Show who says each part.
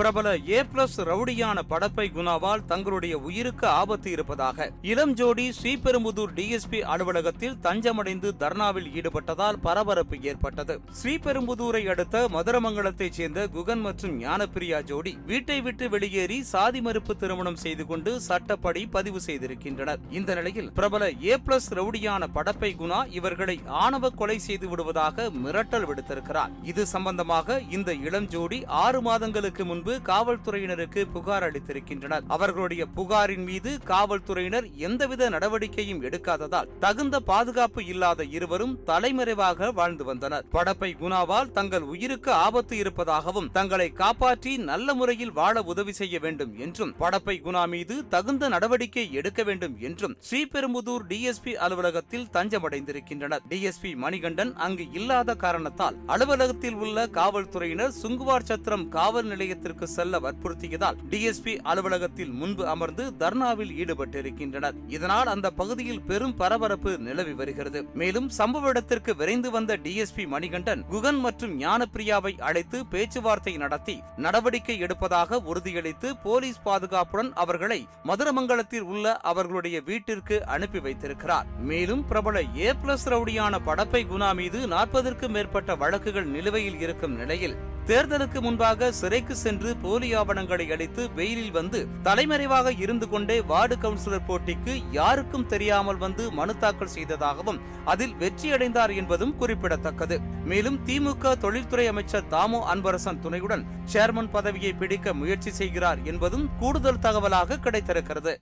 Speaker 1: பிரபல ஏ பிளஸ் ரவுடியான படப்பை குணாவால் தங்களுடைய உயிருக்கு ஆபத்து இருப்பதாக. இளம் ஜோடி ஸ்ரீபெரும்புதூர் டிஎஸ்பி அலுவலகத்தில் தஞ்சமடைந்து தர்ணாவில் ஈடுபட்டதால் பரபரப்பு ஏற்பட்டது. ஸ்ரீபெரும்புதூரை அடுத்த மதுரமங்கலத்தைச் சேர்ந்த குகன் மற்றும் ஞானப்பிரியா ஜோடி வீட்டை விட்டு வெளியேறி சாதி மறுப்பு திருமணம் செய்து கொண்டு சட்டப்படி பதிவு செய்திருக்கின்றனர். இந்த நிலையில் பிரபல ஏ பிளஸ் ரவுடியான படப்பை குணா இவர்களை ஆணவ கொலை செய்து விடுவதாக மிரட்டல் விடுத்திருக்கிறார். இது சம்பந்தமாக இந்த இளம் ஜோடி ஆறு மாதங்களுக்கு முன்பு காவல்துறையினருக்கு புகார் அளித்திருக்கின்றனர். அவர்களுடைய புகாரின் மீது காவல்துறையினர் எந்தவித நடவடிக்கையும் எடுக்காததால் தகுந்த பாதுகாப்பு இல்லாத இருவரும் தலைமறைவாக வாழ்ந்து வந்தனர். படப்பை குணாவால் தங்கள் உயிருக்கு ஆபத்து இருப்பதாகவும் தங்களை காப்பாற்றி நல்ல முறையில் வாழ உதவி செய்ய வேண்டும் என்றும் படப்பை குணா மீது தகுந்த நடவடிக்கை எடுக்க வேண்டும் என்றும் ஸ்ரீபெரும்புதூர் டிஎஸ்பி அலுவலகத்தில் தஞ்சமடைந்திருக்கின்றனர். டிஎஸ்பி மணிகண்டன் அங்கு இல்லாத காரணத்தால் அலுவலகத்தில் உள்ள காவல்துறையினர் சுங்குவார் சத்திரம் காவல் நிலையத்திற்கு செல்ல வற்புறுத்தியதால் டிஎஸ்பி அலுவலகத்தில் முன்பு அமர்ந்து தர்ணாவில் ஈடுபட்டிருக்கின்றனர். இதனால் அந்த பகுதியில் பெரும் பரபரப்பு நிலவி வருகிறது. மேலும் சம்பவ இடத்திற்கு விரைந்து வந்த டிஎஸ்பி மணிகண்டன் குகன் மற்றும் ஞானப்பிரியாவை அழைத்து பேச்சுவார்த்தை நடத்தி நடவடிக்கை எடுப்பதாக உறுதியளித்து போலீஸ் பாதுகாப்புடன் அவர்களை மதுரமங்கலத்தில் உள்ள அவர்களுடைய வீட்டிற்கு அனுப்பி வைத்திருக்கிறார். மேலும் பிரபல ஏ பிளஸ் ரவுடியான படப்பை குணா மீது நாற்பதற்கும் மேற்பட்ட வழக்குகள் நிலுவையில் இருக்கும் நிலையில் தேர்தலுக்கு முன்பாக சிறைக்கு சென்று போலி ஆவணங்களை அளித்து வெயிலில் வந்து தலைமறைவாக இருந்து கொண்டே வார்டு கவுன்சிலர் போட்டிக்கு யாருக்கும் தெரியாமல் வந்து மனு தாக்கல் செய்ததாகவும் அதில் வெற்றியடைந்தார் என்பதும் குறிப்பிடத்தக்கது. மேலும் திமுக தொழில்துறை அமைச்சர் தாமோ அன்பரசன் துணையுடன் சேர்மன் பதவியை பிடிக்க முயற்சி செய்கிறார் என்பதும் கூடுதல் தகவலாக கிடைத்திருக்கிறது.